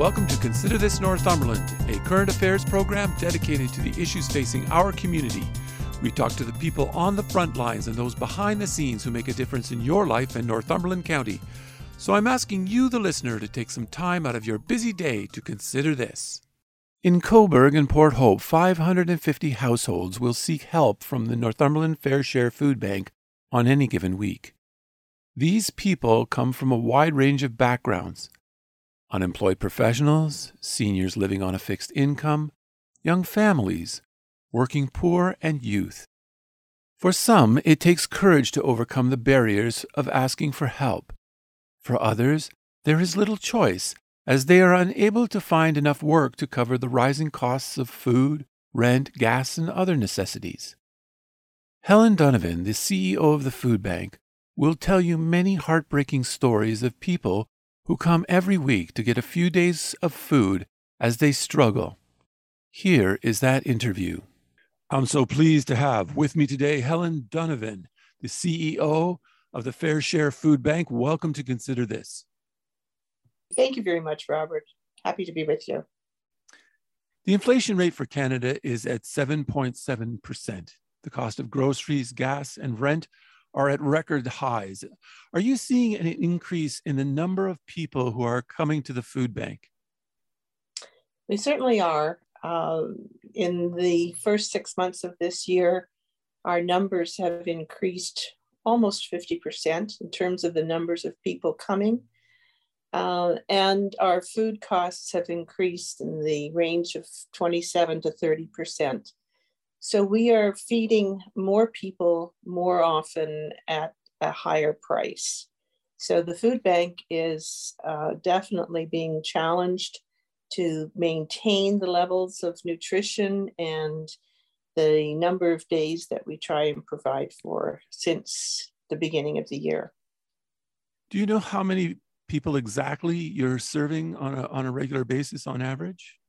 welcome to Consider This Northumberland, a current affairs program dedicated to the issues facing our community. We talk to the people on the front lines and those behind the scenes who make a difference in your life in Northumberland County. So I'm asking you, the listener, to take some time out of your busy day to consider this. In Cobourg and Port Hope, 550 households will seek help from the Northumberland Fare Share Food Bank on any given week. These people come from a wide range of backgrounds unemployed professionals, seniors living on a fixed income, young families, working poor, and youth. For some, it takes courage to overcome the barriers of asking for help. For others, there is little choice, as they are unable to find enough work to cover the rising costs of food, rent, gas, and other necessities. Helen Donovan, the CEO of the food bank, will tell you many heartbreaking stories of people who come every week to get a few days of food as they struggle. Here is that interview. I'm so pleased to have with me today Helen Donovan, the CEO of the Fare Share Food Bank. Welcome to Consider This. Thank you very much, Robert. Happy to be with you. The inflation rate for Canada is at 7.7%. The cost of groceries, gas, and rent are at record highs. Are you seeing an increase in the number of people who are coming to the food bank? We certainly are. Um, in the first six months of this year, our numbers have increased almost 50% in terms of the numbers of people coming. Uh, and our food costs have increased in the range of 27 to 30 percent. So we are feeding more people more often at a higher price. So the food bank is uh, definitely being challenged to maintain the levels of nutrition and the number of days that we try and provide for since the beginning of the year. Do you know how many people exactly you're serving on a, on a regular basis on average?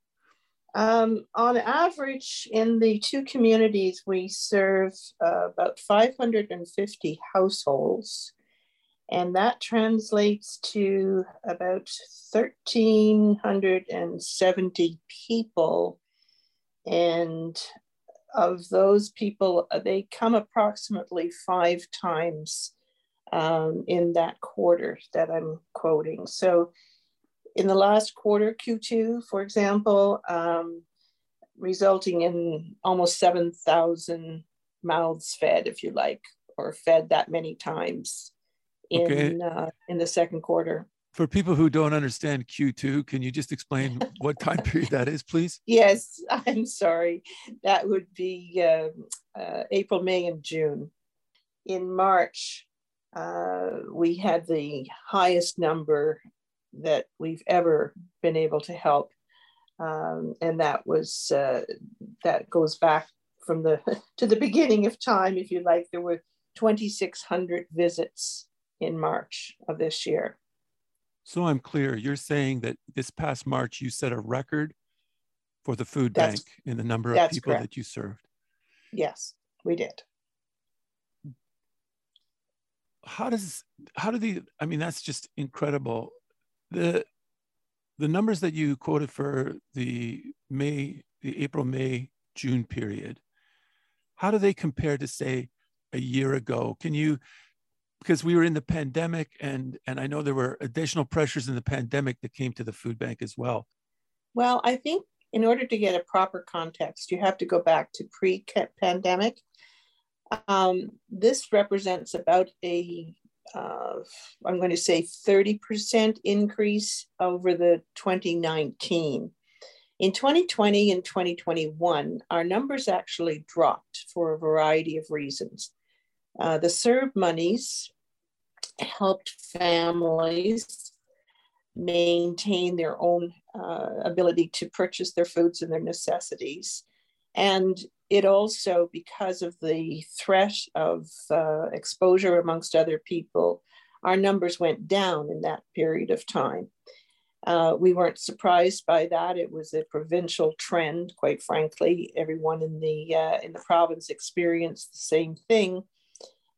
Um, on average, in the two communities, we serve uh, about 550 households, and that translates to about 1,370 people. And of those people, uh, they come approximately five times um, in that quarter that I'm quoting. So in the last quarter, Q2, for example, um, resulting in almost 7,000 mouths fed, if you like, or fed that many times in, okay. uh, in the second quarter. For people who don't understand Q2, can you just explain what time period that is, please? Yes, I'm sorry. That would be uh, uh, April, May, and June. In March, uh, we had the highest number that we've ever been able to help. Um, and that was uh, that goes back from the to the beginning of time, if you like. There were 2,600 visits in March of this year. So I'm clear. You're saying that this past March you set a record for the food that's, bank in the number of people correct. that you served. Yes, we did. How does how do the I mean that's just incredible the the numbers that you quoted for the May, the April, May, June period, how do they compare to say a year ago? Can you because we were in the pandemic and and I know there were additional pressures in the pandemic that came to the food bank as well. Well, I think in order to get a proper context, you have to go back to pre-pandemic. Um, this represents about a uh, I'm going to say 30% increase over the 2019. In 2020 and 2021, our numbers actually dropped for a variety of reasons. Uh, the CERB monies helped families maintain their own uh, ability to purchase their foods and their necessities. And it also, because of the threat of uh, exposure amongst other people, our numbers went down in that period of time. Uh, we weren't surprised by that. It was a provincial trend, quite frankly. Everyone in the uh, in the province experienced the same thing,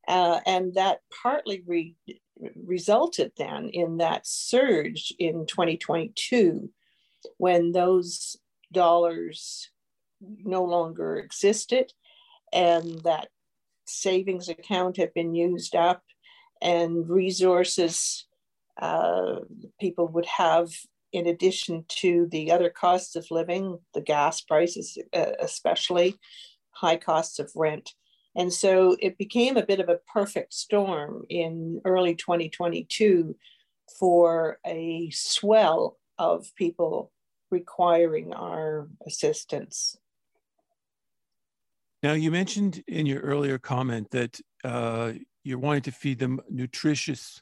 uh, and that partly re- resulted then in that surge in 2022, when those dollars no longer existed, and that savings account had been used up, and resources uh, people would have in addition to the other costs of living, the gas prices, uh, especially high costs of rent. And so it became a bit of a perfect storm in early 2022 for a swell of people requiring our assistance. Now, you mentioned in your earlier comment that uh, you're wanting to feed them nutritious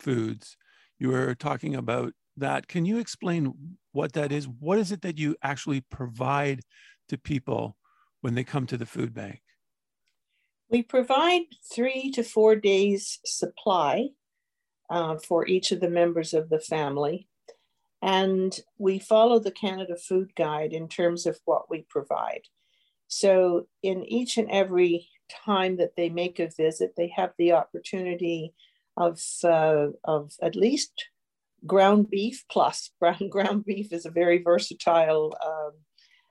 foods you were talking about that. Can you explain what that is? What is it that you actually provide to people when they come to the food bank? We provide three to four days supply uh, for each of the members of the family. And we follow the Canada Food Guide in terms of what we provide. So, in each and every time that they make a visit, they have the opportunity of, uh, of at least ground beef plus. Ground, ground beef is a very versatile um,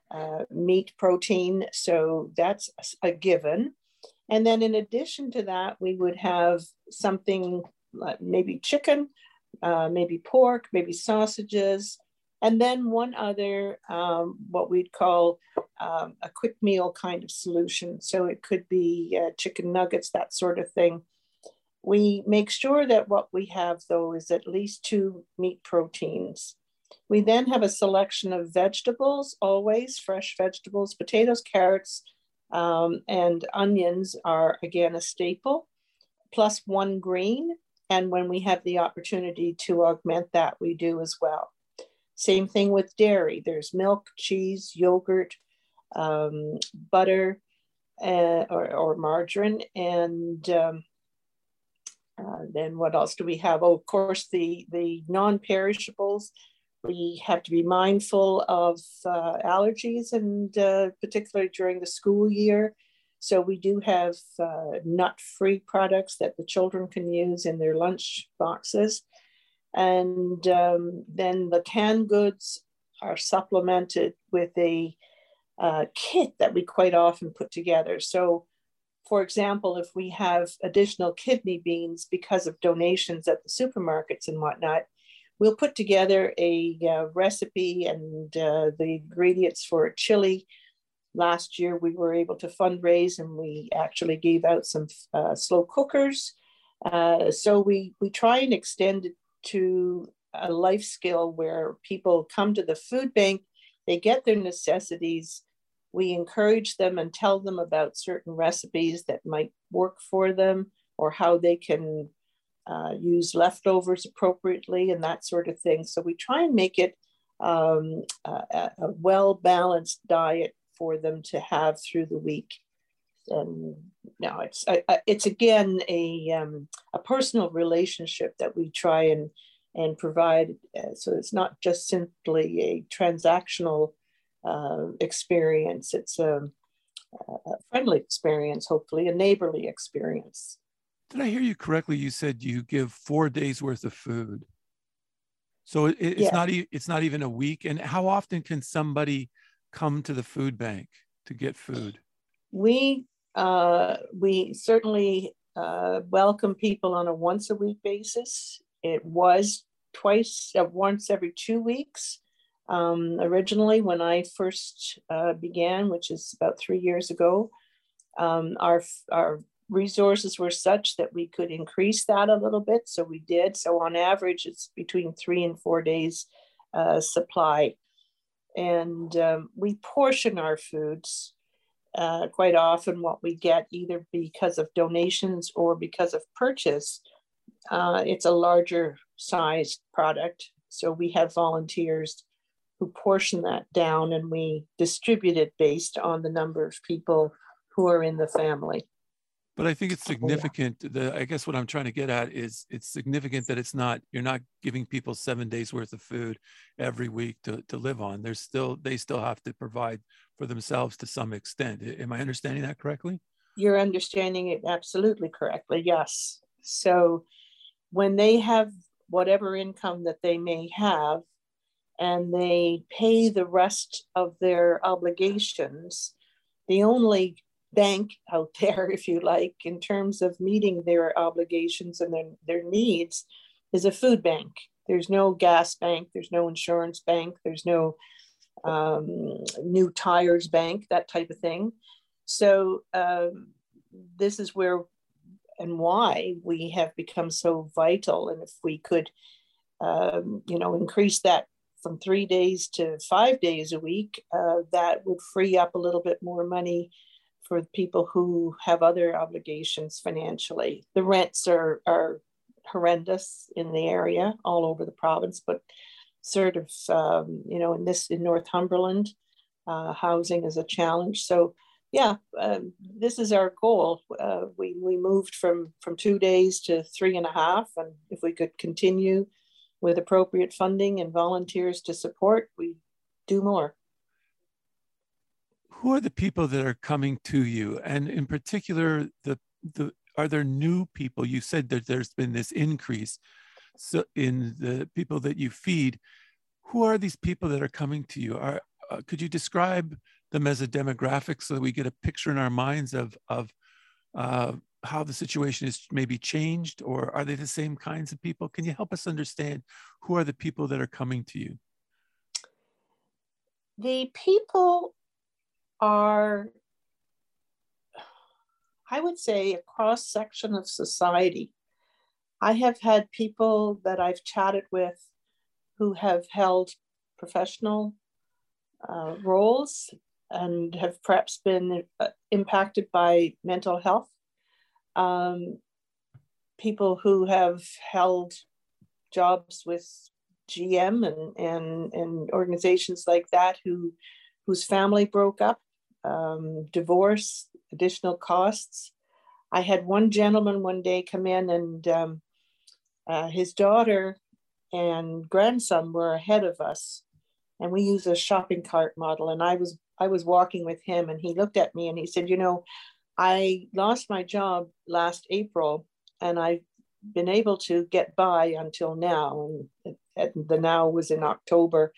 uh, meat protein, so that's a given. And then in addition to that, we would have something like maybe chicken, uh, maybe pork, maybe sausages, and then one other, um, what we'd call um, a quick meal kind of solution. So it could be uh, chicken nuggets, that sort of thing. We make sure that what we have though is at least two meat proteins. We then have a selection of vegetables, always fresh vegetables, potatoes, carrots, um, and onions are again a staple, plus one green. And when we have the opportunity to augment that, we do as well. Same thing with dairy. There's milk, cheese, yogurt, um, butter, uh, or, or, margarine, and um, uh, then what else do we have? Oh, of course, the, the non-perishables. We have to be mindful of uh, allergies and uh, particularly during the school year. So we do have uh, nut-free products that the children can use in their lunch boxes. And um, then the canned goods are supplemented with a uh, kit that we quite often put together. So for example, if we have additional kidney beans because of donations at the supermarkets and whatnot, we'll put together a uh, recipe and uh, the ingredients for a chili. Last year, we were able to fundraise and we actually gave out some uh, slow cookers. Uh, so we, we try and extend to a life skill where people come to the food bank, they get their necessities, we encourage them and tell them about certain recipes that might work for them or how they can uh, use leftovers appropriately and that sort of thing. So we try and make it um, a, a well balanced diet for them to have through the week. And now it's it's again a um, a personal relationship that we try and and provide. Uh, so it's not just simply a transactional uh, experience. It's a, a, friendly experience, hopefully, a neighborly experience. Did I hear you correctly? You said you give four days worth of food. So it, it's yeah. not it's not even a week. And how often can somebody come to the food bank to get food? We uh, we certainly uh, welcome people on a once a week basis. It was twice, uh, once every two weeks. Um, originally, when I first uh, began, which is about three years ago, um, our, our resources were such that we could increase that a little bit. So we did. So on average, it's between three and four days uh, supply. And um, we portion our foods uh, quite often what we get either because of donations or because of purchase. Uh, it's a larger sized product So we have volunteers who portion that down and we distribute it based on the number of people who are in the family. But I think it's oh, significant. The I guess what I'm trying to get at is it's significant that it's not you're not giving people seven days worth of food every week to, to live on. There's still they still have to provide for themselves to some extent. Am I understanding that correctly? You're understanding it absolutely correctly. Yes. So when they have whatever income that they may have, and they pay the rest of their obligations, the only bank out there, if you like, in terms of meeting their obligations and their, their needs is a food bank. There's no gas bank, there's no insurance bank, there's no um, new tires bank, that type of thing. So, um, this is where and why we have become so vital. And if we could, um, you know, increase that from three days to five days a week, uh, that would free up a little bit more money for people who have other obligations financially. The rents are, are horrendous in the area, all over the province, but sort of, um, you know, in this, in Northumberland, uh, housing is a challenge. So, yeah, um, this is our goal. Uh, we, we moved from, from two days to three and a half. And if we could continue with appropriate funding and volunteers to support, we do more who are the people that are coming to you? And in particular the the are there new people? You said that there's been this increase so in the people that you feed. Who are these people that are coming to you? Are uh, could you describe them as a demographic so that we get a picture in our minds of of uh, how the situation is maybe changed or are they the same kinds of people? Can you help us understand who are the people that are coming to you? The people are, I would say, a cross section of society. I have had people that I've chatted with who have held professional uh, roles and have perhaps been uh, impacted by mental health. Um, people who have held jobs with GM and, and, and organizations like that who whose family broke up um, divorce, additional costs. I had one gentleman one day come in and um, uh, his daughter and grandson were ahead of us and we use a shopping cart model and I was I was walking with him and he looked at me and he said, you know, I lost my job last April and I've been able to get by until now. And, and the now was in October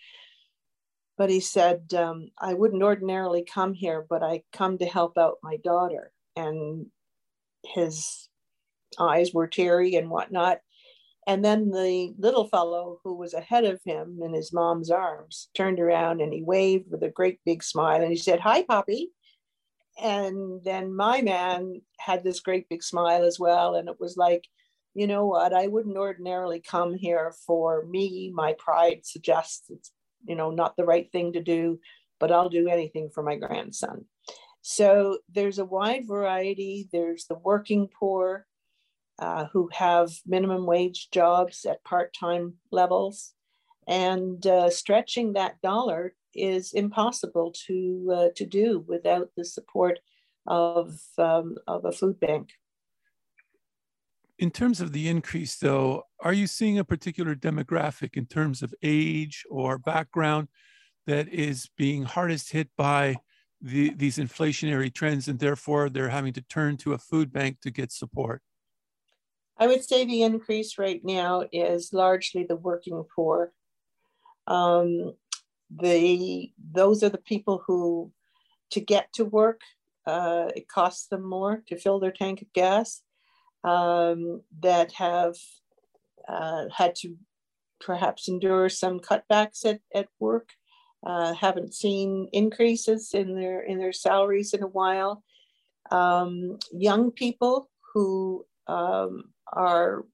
but he said um, i wouldn't ordinarily come here but i come to help out my daughter. And his eyes were teary and whatnot. And then the little fellow who was ahead of him in his mom's arms turned around and he waved with a great big smile and he said hi poppy and then my man had this great big smile as well. And it was like you know what? I wouldn't ordinarily come here for me. My pride suggests it's you know, not the right thing to do, but I'll do anything for my grandson. So there's a wide variety. There's the working poor uh, who have minimum wage jobs at part time levels. And uh, stretching that dollar is impossible to, uh, to do without the support of, um, of a food bank. In terms of the increase, though, are you seeing a particular demographic in terms of age or background that is being hardest hit by the, these inflationary trends and therefore they're having to turn to a food bank to get support? I would say the increase right now is largely the working poor. Um, the those are the people who, to get to work, uh, it costs them more to fill their tank of gas um, that have uh, had to perhaps endure some cutbacks at, at work, uh, haven't seen increases in their in their salaries in a while. Um, young people who um, are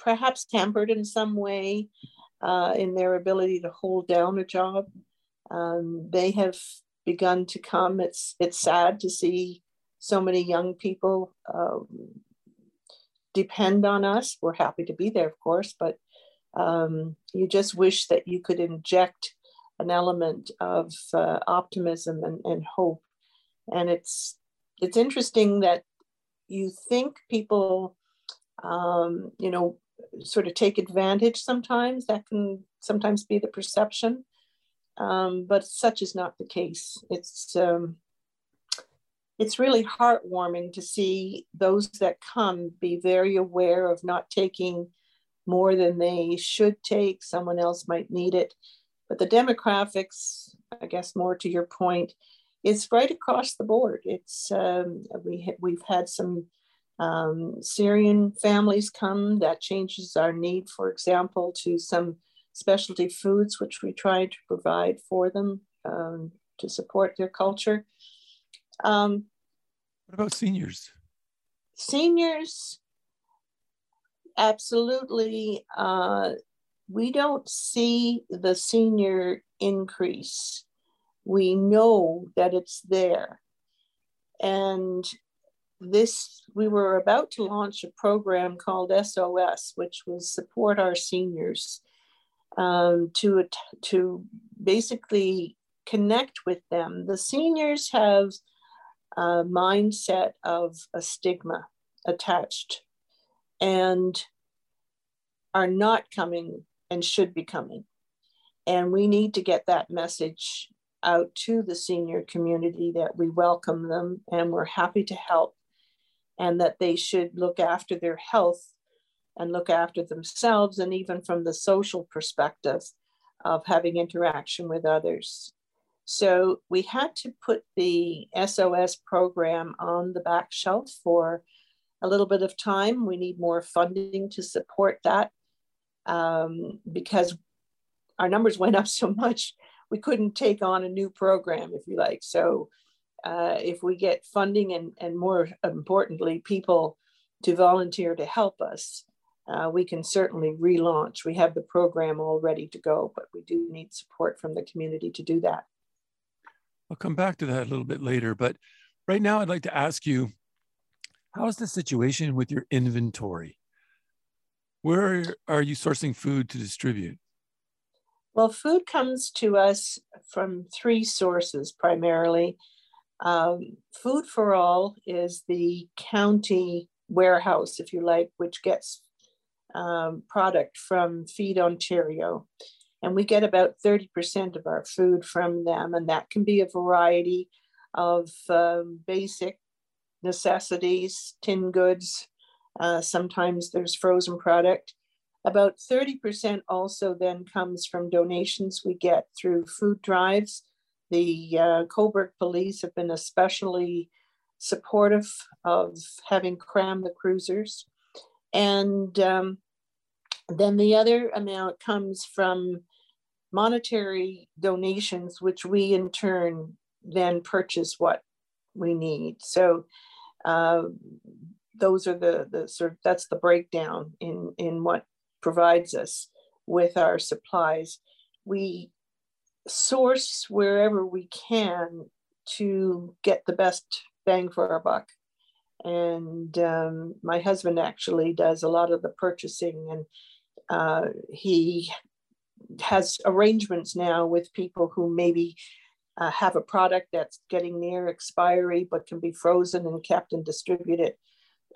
perhaps tempered in some way uh, in their ability to hold down a job. Um, they have begun to come. It's it's sad to see so many young people um, depend on us. We're happy to be there, of course, but Um, you just wish that you could inject an element of uh, optimism and, and hope. And it's it's interesting that you think people, um, you know, sort of take advantage sometimes. That can sometimes be the perception, um, but such is not the case. It's um, it's really heartwarming to see those that come be very aware of not taking more than they should take. Someone else might need it. But the demographics, I guess, more to your point, it's right across the board. It's um, we we've had some um, Syrian families come. That changes our need, for example, to some specialty foods, which we try to provide for them um, to support their culture. Um, what about seniors? Seniors, absolutely. Uh, we don't see the senior increase. We know that it's there. And this, we were about to launch a program called SOS, which was support our seniors um, to, to basically connect with them. The seniors have a mindset of a stigma attached and are not coming and should be coming. And we need to get that message out to the senior community that we welcome them and we're happy to help and that they should look after their health and look after themselves and even from the social perspective of having interaction with others. So we had to put the SOS program on the back shelf for a little bit of time. We need more funding to support that um, because our numbers went up so much, we couldn't take on a new program, if you like. So uh, if we get funding and, and more importantly, people to volunteer to help us, uh, we can certainly relaunch. We have the program all ready to go, but we do need support from the community to do that. I'll come back to that a little bit later, but right now I'd like to ask you, how's the situation with your inventory? Where are you sourcing food to distribute? Well, food comes to us from three sources primarily. Um, food for All is the county warehouse, if you like, which gets um, product from Feed Ontario. And we get about 30% of our food from them. And that can be a variety of um, basic necessities, tin goods, uh, sometimes there's frozen product. About 30% also then comes from donations we get through food drives. The uh, Cobourg police have been especially supportive of having crammed the cruisers. And um, then the other amount comes from monetary donations, which we in turn then purchase what we need. So uh, those are the the sort of that's the breakdown in in what provides us with our supplies. We source wherever we can to get the best bang for our buck. And um, my husband actually does a lot of the purchasing, and uh, he has arrangements now with people who maybe uh, have a product that's getting near expiry but can be frozen and kept and distributed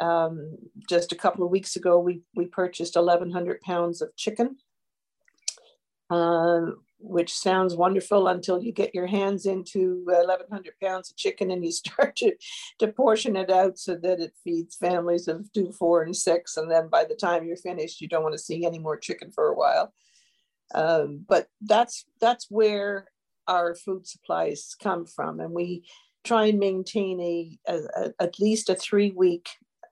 um, just a couple of weeks ago, we, we purchased 1,100 pounds of chicken, uh, which sounds wonderful until you get your hands into 1,100 pounds of chicken and you start to, to portion it out so that it feeds families of two, four, and six. And then by the time you're finished, you don't want to see any more chicken for a while. Um, but that's that's where our food supplies come from, and we try and maintain a, a, a at least a three week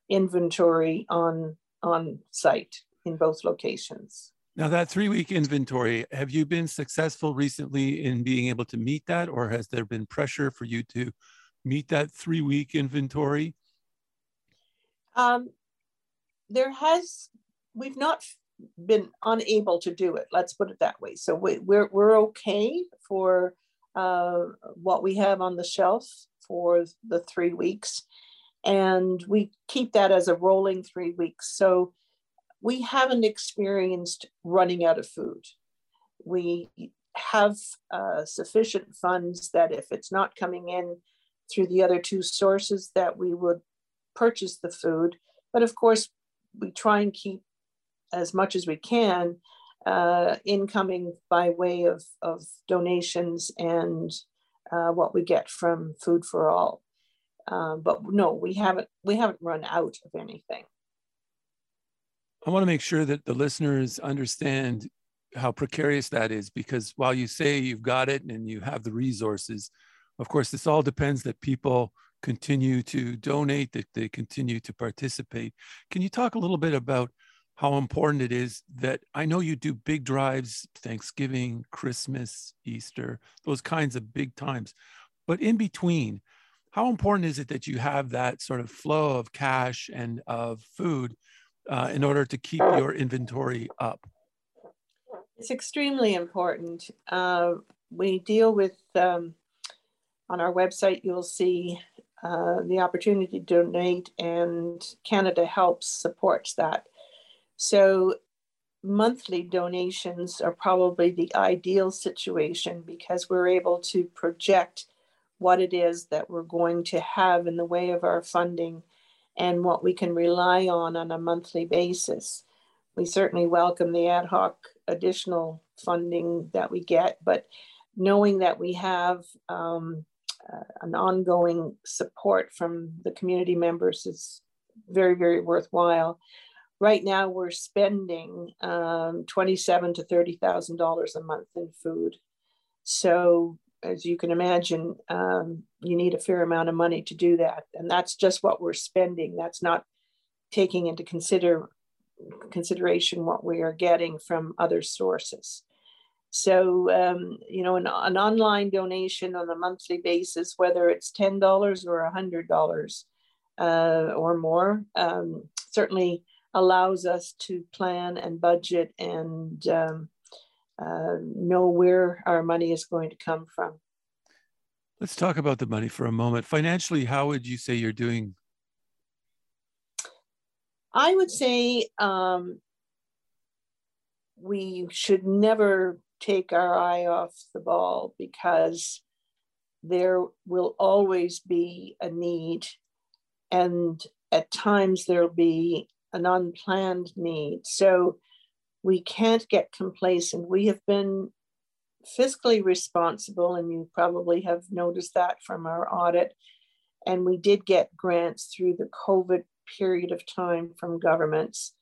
inventory on on site in both locations. Now that three week inventory, have you been successful recently in being able to meet that or has there been pressure for you to meet that three week inventory? Um, there has, we've not been unable to do it. Let's put it that way. So we, we're, we're okay for uh, what we have on the shelf for the three weeks and we keep that as a rolling three weeks. So we haven't experienced running out of food. We have uh, sufficient funds that if it's not coming in through the other two sources, that we would purchase the food. But of course, we try and keep as much as we can uh, incoming by way of, of donations and uh, what we get from Food for All. Um, but no, we haven't we haven't run out of anything. I want to make sure that the listeners understand how precarious that is because while you say you've got it and you have the resources, of course, this all depends that people continue to donate, that they continue to participate. Can you talk a little bit about how important it is that I know you do big drives, Thanksgiving, Christmas, Easter, those kinds of big times. But in between, how important is it that you have that sort of flow of cash and of food uh, in order to keep your inventory up? It's extremely important. Uh, we deal with, um, on our website, you'll see uh, the opportunity to donate, and Canada Helps supports that. So monthly donations are probably the ideal situation because we're able to project what it is that we're going to have in the way of our funding and what we can rely on on a monthly basis. We certainly welcome the ad hoc additional funding that we get, but knowing that we have um, uh, an ongoing support from the community members is very, very worthwhile right now we're spending um, twenty-seven to thirty thousand dollars a month in food. So as you can imagine, um, you need a fair amount of money to do that, and that's just what we're spending. That's not taking into consider consideration what we are getting from other sources. So, um, you know, an, an, online donation on a monthly basis, whether it's $10 or $100 uh, or more, um, certainly allows us to plan and budget and um, uh, know where our money is going to come from. Let's talk about the money for a moment. Financially, how would you say you're doing? I would say um, we should never take our eye off the ball because there will always be a need. And at times there'll be an unplanned need. So we can't get complacent. We have been fiscally responsible, and you probably have noticed that from our audit. And we did get grants through the COVID period of time from governments.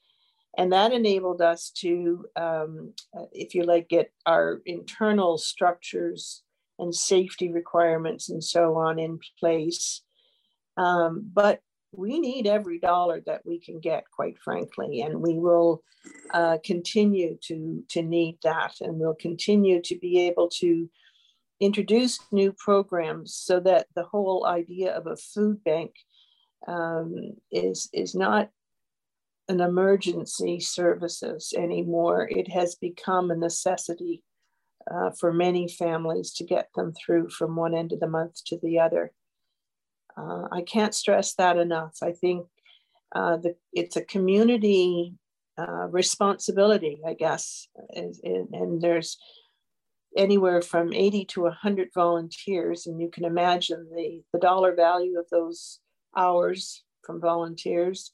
And that enabled us to, um, if you like, get our internal structures and safety requirements and so on in place. Um, but we need every dollar that we can get, quite frankly, and we will uh, continue to, to need that, and we'll continue to be able to introduce new programs so that the whole idea of a food bank um, is, is not an emergency services anymore. It has become a necessity uh, for many families to get them through from one end of the month to the other. Uh, I can't stress that enough. I think uh, the, it's a community uh, responsibility, I guess, and, and, there's anywhere from 80 to 100 volunteers, and you can imagine the, the dollar value of those hours from volunteers.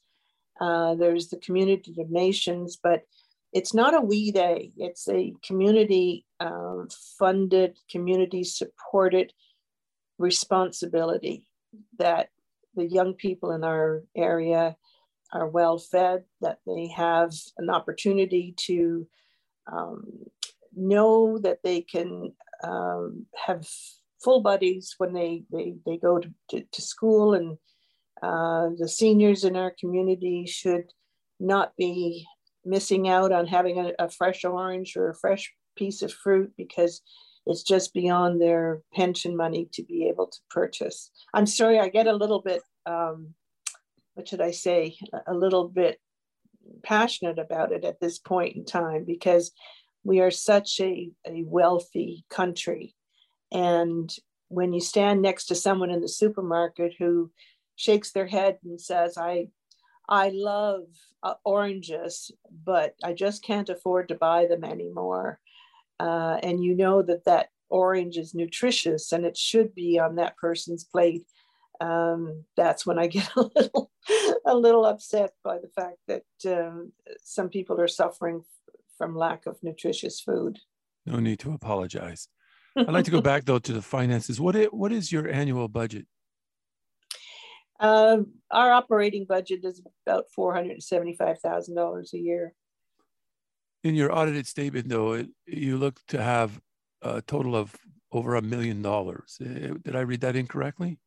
Uh, there's the community donations, but it's not a we day, it's a community uh, funded, community supported responsibility that the young people in our area are well fed, that they have an opportunity to um, know that they can um, have full buddies when they, they, they go to, to, to school. And uh, the seniors in our community should not be missing out on having a, a fresh orange or a fresh piece of fruit because it's just beyond their pension money to be able to purchase. I'm sorry, I get a little bit, um, what should I say, a little bit passionate about it at this point in time because we are such a, a wealthy country. And when you stand next to someone in the supermarket who shakes their head and says, I, I love uh, oranges, but I just can't afford to buy them anymore. Uh, and you know that that orange is nutritious and it should be on that person's plate. Um, that's when I get a little, a little upset by the fact that um, some people are suffering from lack of nutritious food. No need to apologize. I'd like to go back though to the finances. What is, what is your annual budget? Uh, our operating budget is about four hundred seventy-five thousand dollars a year. In your audited statement, though, it, you look to have a total of over a million dollars. Eh, did I read that incorrectly?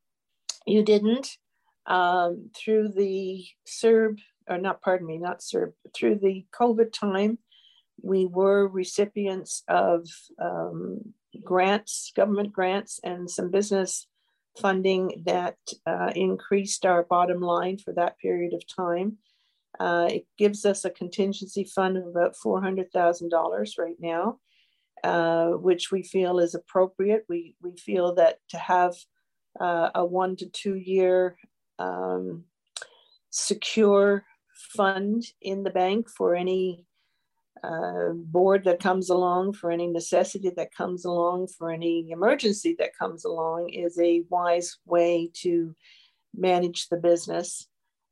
You didn't. Um, through the CERB, or not, pardon me, not CERB, through the COVID time, we were recipients of um, grants, government grants, and some business funding that uh, increased our bottom line for that period of time. Uh, it gives us a contingency fund of about $400,000 right now, uh, which we feel is appropriate. We, we feel that to have uh, a one to two year um, secure fund in the bank for any uh, board that comes along, for any necessity that comes along, for any emergency that comes along, is a wise way to manage the business.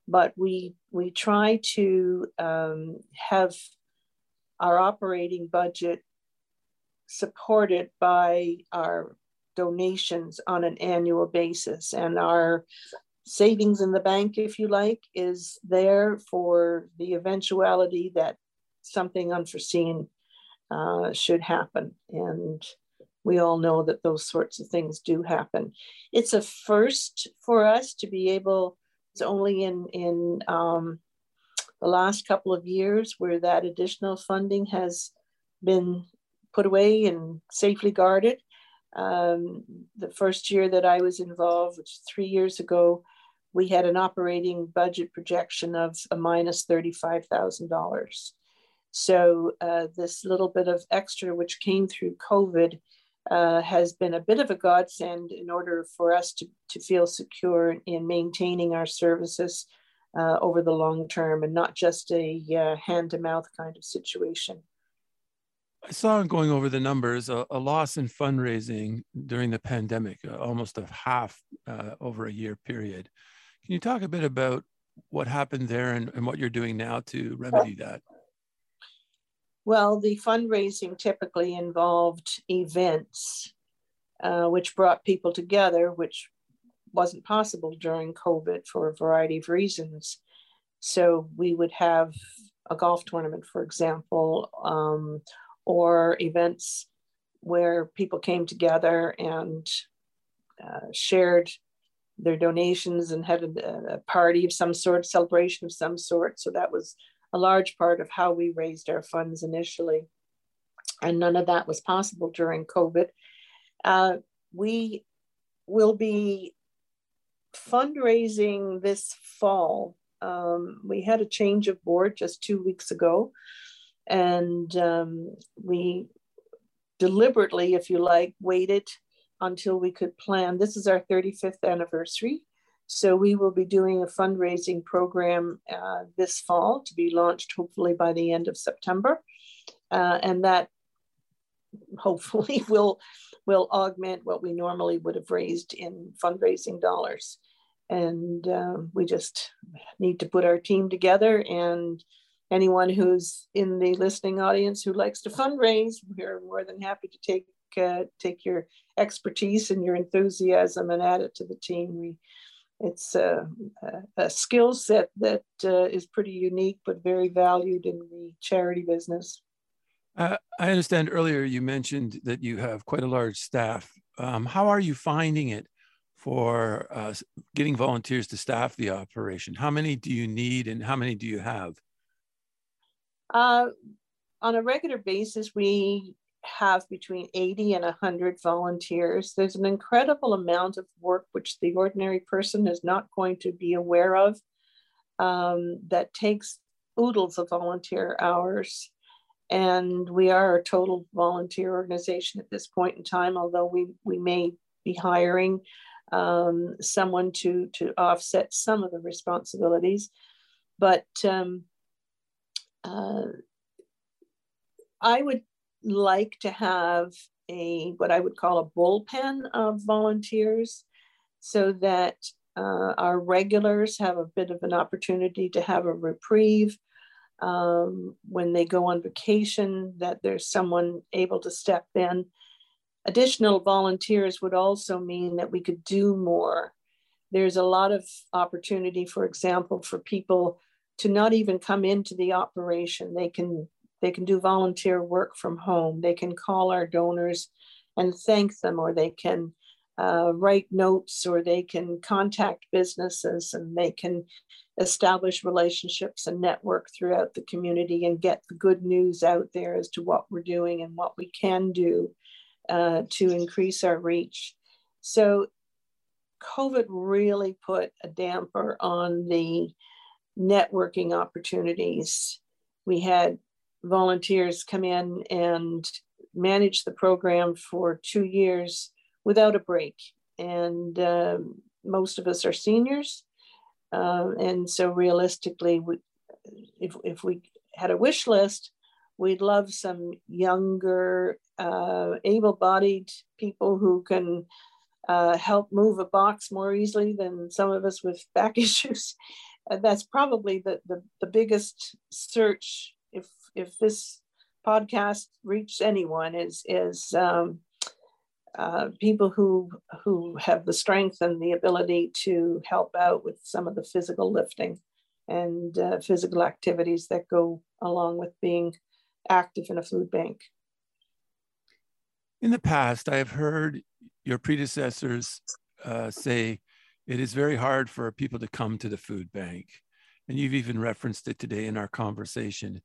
But we we try to um, have our operating budget supported by our donations on an annual basis, and our savings in the bank, if you like, is there for the eventuality that something unforeseen uh, should happen. And we all know that those sorts of things do happen. It's a first for us to be able, it's only in, in um, the last couple of years where that additional funding has been put away and safely guarded. Um, the first year that I was involved, which three years ago, we had an operating budget projection of a minus $35,000. So uh, this little bit of extra which came through COVID uh, has been a bit of a godsend in order for us to, to feel secure in maintaining our services uh, over the long term and not just a uh, hand to mouth kind of situation. I saw going over the numbers a, a loss in fundraising during the pandemic, uh, almost a half uh, over a year period. Can you talk a bit about what happened there and, and what you're doing now to remedy that? Well, the fundraising typically involved events, uh, which brought people together, which wasn't possible during COVID for a variety of reasons. So we would have a golf tournament, for example, um, or events where people came together and uh, shared their donations and had a, a, party of some sort, celebration of some sort. So that was a large part of how we raised our funds initially. And none of that was possible during COVID. Uh, we will be fundraising this fall. Um, we had a change of board just two weeks ago, and um, we deliberately, if you like, waited until we could plan. This is our 35th anniversary. So we will be doing a fundraising program uh, this fall to be launched hopefully by the end of September. Uh, and that hopefully will, will augment what we normally would have raised in fundraising dollars. And um, we just need to put our team together and anyone who's in the listening audience who likes to fundraise, we're more than happy to take uh, take your expertise and your enthusiasm and add it to the team. We it's a, a, skill set that uh, is pretty unique but very valued in the charity business. Uh, I understand earlier you mentioned that you have quite a large staff. Um, how are you finding it for uh, getting volunteers to staff the operation? How many do you need and how many do you have? Uh, on a regular basis, we have between 80 and 100 volunteers. There's an incredible amount of work which the ordinary person is not going to be aware of um, that takes oodles of volunteer hours. And we are a total volunteer organization at this point in time, although we, we may be hiring um, someone to, to offset some of the responsibilities. But um, uh, I would like to have a what I would call a bullpen of volunteers so that uh, our regulars have a bit of an opportunity to have a reprieve um, when they go on vacation, that there's someone able to step in. Additional volunteers would also mean that we could do more. There's a lot of opportunity, for example, for people to not even come into the operation. They can they can do volunteer work from home. They can call our donors and thank them, or they can uh, write notes, or they can contact businesses and they can establish relationships and network throughout the community and get the good news out there as to what we're doing and what we can do uh, to increase our reach. So, COVID really put a damper on the networking opportunities. We had volunteers come in and manage the program for two years without a break. And um, most of us are seniors. Uh, and so realistically, we, if, if we had a wish list, we'd love some younger, uh, able-bodied people who can uh, help move a box more easily than some of us with back issues. that's probably the, the, the biggest search if if this podcast reaches anyone is is um, uh, people who who have the strength and the ability to help out with some of the physical lifting and uh, physical activities that go along with being active in a food bank. In the past, I have heard your predecessors uh, say it is very hard for people to come to the food bank. And you've even referenced it today in our conversation.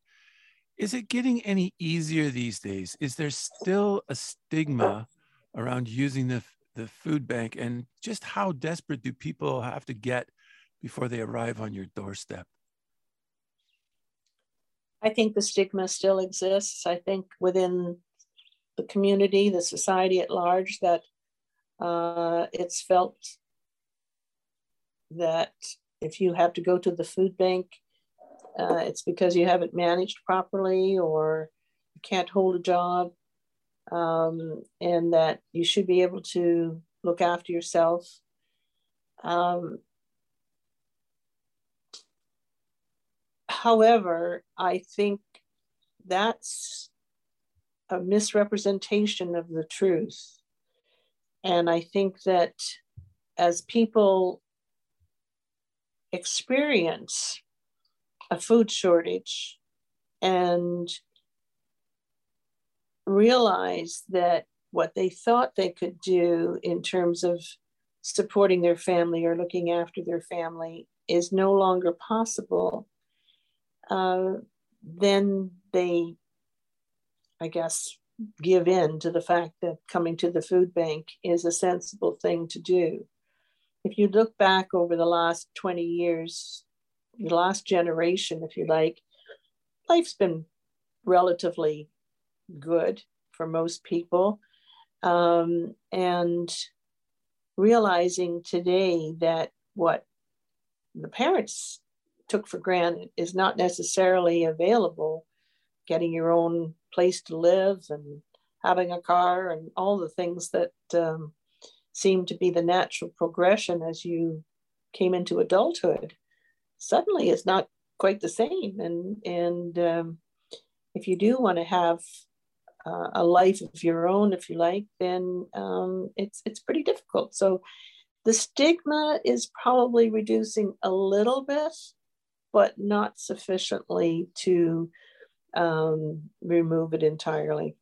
Is it getting any easier these days? Is there still a stigma around using the, the food bank? And just how desperate do people have to get before they arrive on your doorstep? I think the stigma still exists. I think within the community, the society at large, that uh, it's felt that if you have to go to the food bank, uh, it's because you haven't managed properly or you can't hold a job, um, and that you should be able to look after yourself. Um, however, I think that's a misrepresentation of the truth. And I think that as people experience a food shortage and realize that what they thought they could do in terms of supporting their family or looking after their family is no longer possible, uh, then they, I guess, give in to the fact that coming to the food bank is a sensible thing to do. If you look back over the last 20 years, the last generation, if you like, life's been relatively good for most people. Um, and realizing today that what the parents took for granted is not necessarily available getting your own place to live and having a car and all the things that um, seem to be the natural progression as you came into adulthood suddenly it's not quite the same. And and um, if you do want to have uh, a life of your own, if you like, then um, it's it's pretty difficult. So the stigma is probably reducing a little bit, but not sufficiently to um, remove it entirely.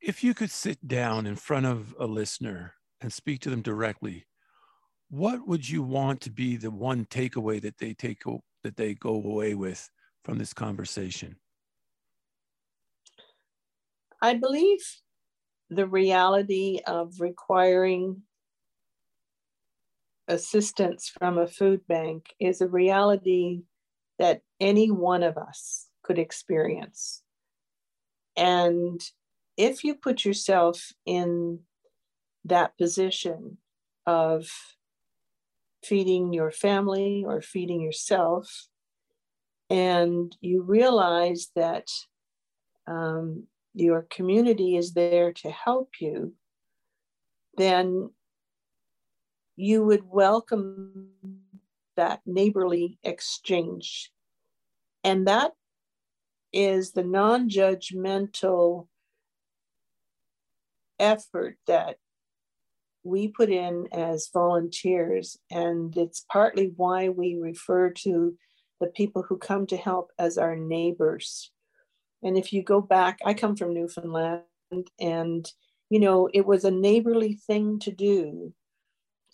If you could sit down in front of a listener and speak to them directly, what would you want to be the one takeaway that they take that they go away with from this conversation? I believe the reality of requiring assistance from a food bank is a reality that any one of us could experience. And if you put yourself in that position of feeding your family or feeding yourself, and you realize that um, your community is there to help you, then you would welcome that neighborly exchange. And that is the non judgmental effort that we put in as volunteers. And it's partly why we refer to the people who come to help as our neighbors. And if you go back, I come from Newfoundland, and you know, it was a neighborly thing to do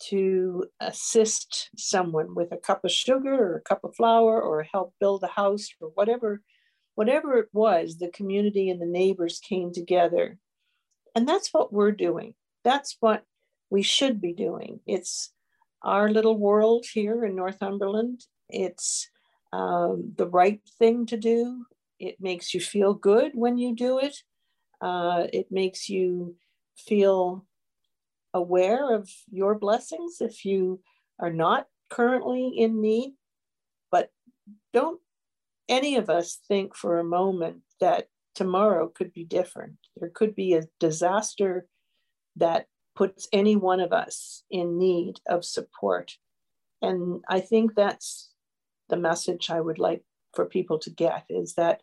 to assist someone with a cup of sugar or a cup of flour or help build a house or whatever whatever it was the community and the neighbors came together and that's what we're doing that's what we should be doing. It's our little world here in northumberland. It's um, the right thing to do. It makes you feel good when you do it. Uh, it makes you feel aware of your blessings if you are not currently in need, but don't any of us think for a moment that tomorrow could be different. There could be a disaster that puts any one of us in need of support. And I think that's the message I would like for people to get is that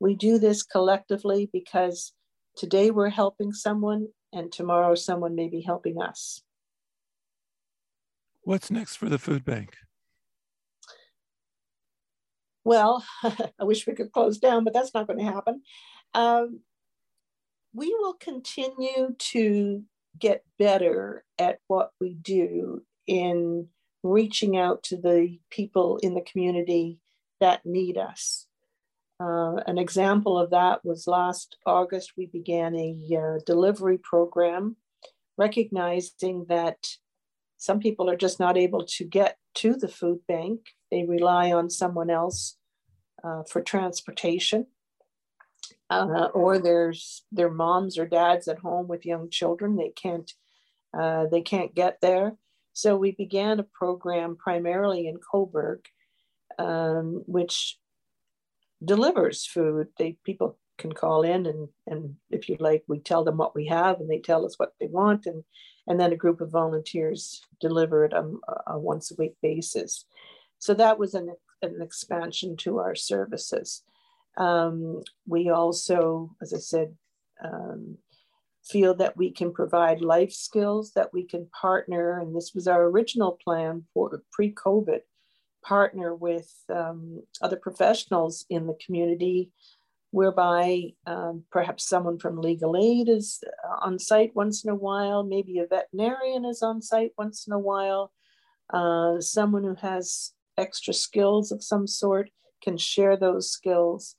we do this collectively because today we're helping someone and tomorrow someone may be helping us. What's next for the food bank? Well, I wish we could close down, but that's not going to happen. Um, we will continue to get better at what we do in reaching out to the people in the community that need us. Uh, an example of that was last August, we began a uh, delivery program, recognizing that some people are just not able to get to the food bank. They rely on someone else uh, for transportation. Uh, or there's their moms or dads at home with young children. They can't uh, they can't get there. So we began a program primarily in Cobourg, um, which delivers food. They people can call in and and if you like, we tell them what we have and they tell us what they want and and then a group of volunteers deliver it on a, a once a week basis. So that was an, an expansion to our services. Um, we also, as I said, um, feel that we can provide life skills, that we can partner, and this was our original plan for pre-COVID, partner with um, other professionals in the community, whereby um, perhaps someone from legal aid is on site once in a while, maybe a veterinarian is on site once in a while, uh, someone who has extra skills of some sort can share those skills.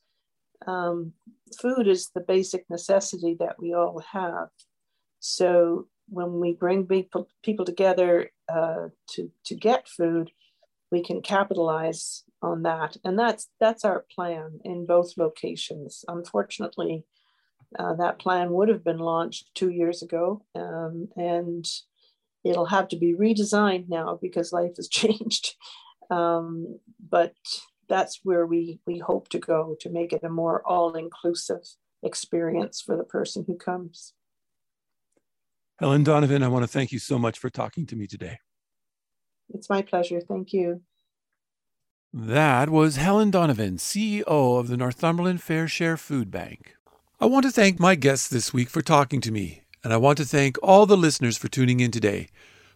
Um, food is the basic necessity that we all have. So when we bring people, people together uh, to, to get food, we can capitalize on that. And that's that's our plan in both locations. Unfortunately, uh, that plan would have been launched two years ago, um, and it'll have to be redesigned now because life has changed. Um, but that's where we we hope to go to make it a more all-inclusive experience for the person who comes. Helen Donovan, I want to thank you so much for talking to me today. It's my pleasure. Thank you. That was Helen Donovan, CEO of the Northumberland Fare Share Food Bank. I want to thank my guests this week for talking to me, and I want to thank all the listeners for tuning in today.